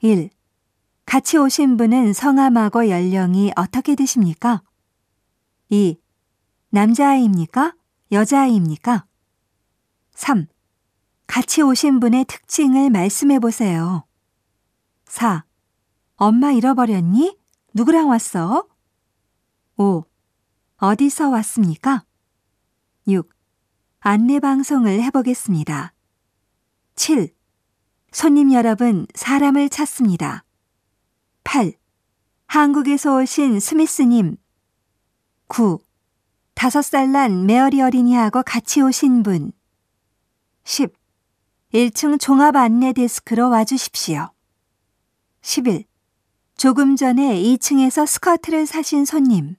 1. 같이 오신 분은 성함하고 연령이 어떻게 되십니까? 2. 남자아이입니까? 여자아이입니까? 3. 같이 오신 분의 특징을 말씀해 보세요. 4. 엄마 잃어버렸니? 누구랑 왔어? 5. 어디서 왔습니까? 6. 안내 방송을 해보겠습니다. 7. 손님 여러분, 사람을 찾습니다. 8. 한국에서 오신 스미스님. 9. 다섯 살 난 메어리 어린이하고 같이 오신 분. 10. 1층 종합 안내 데스크로 와주십시오. 11. 조금 전에 2층에서 스커트를 사신 손님.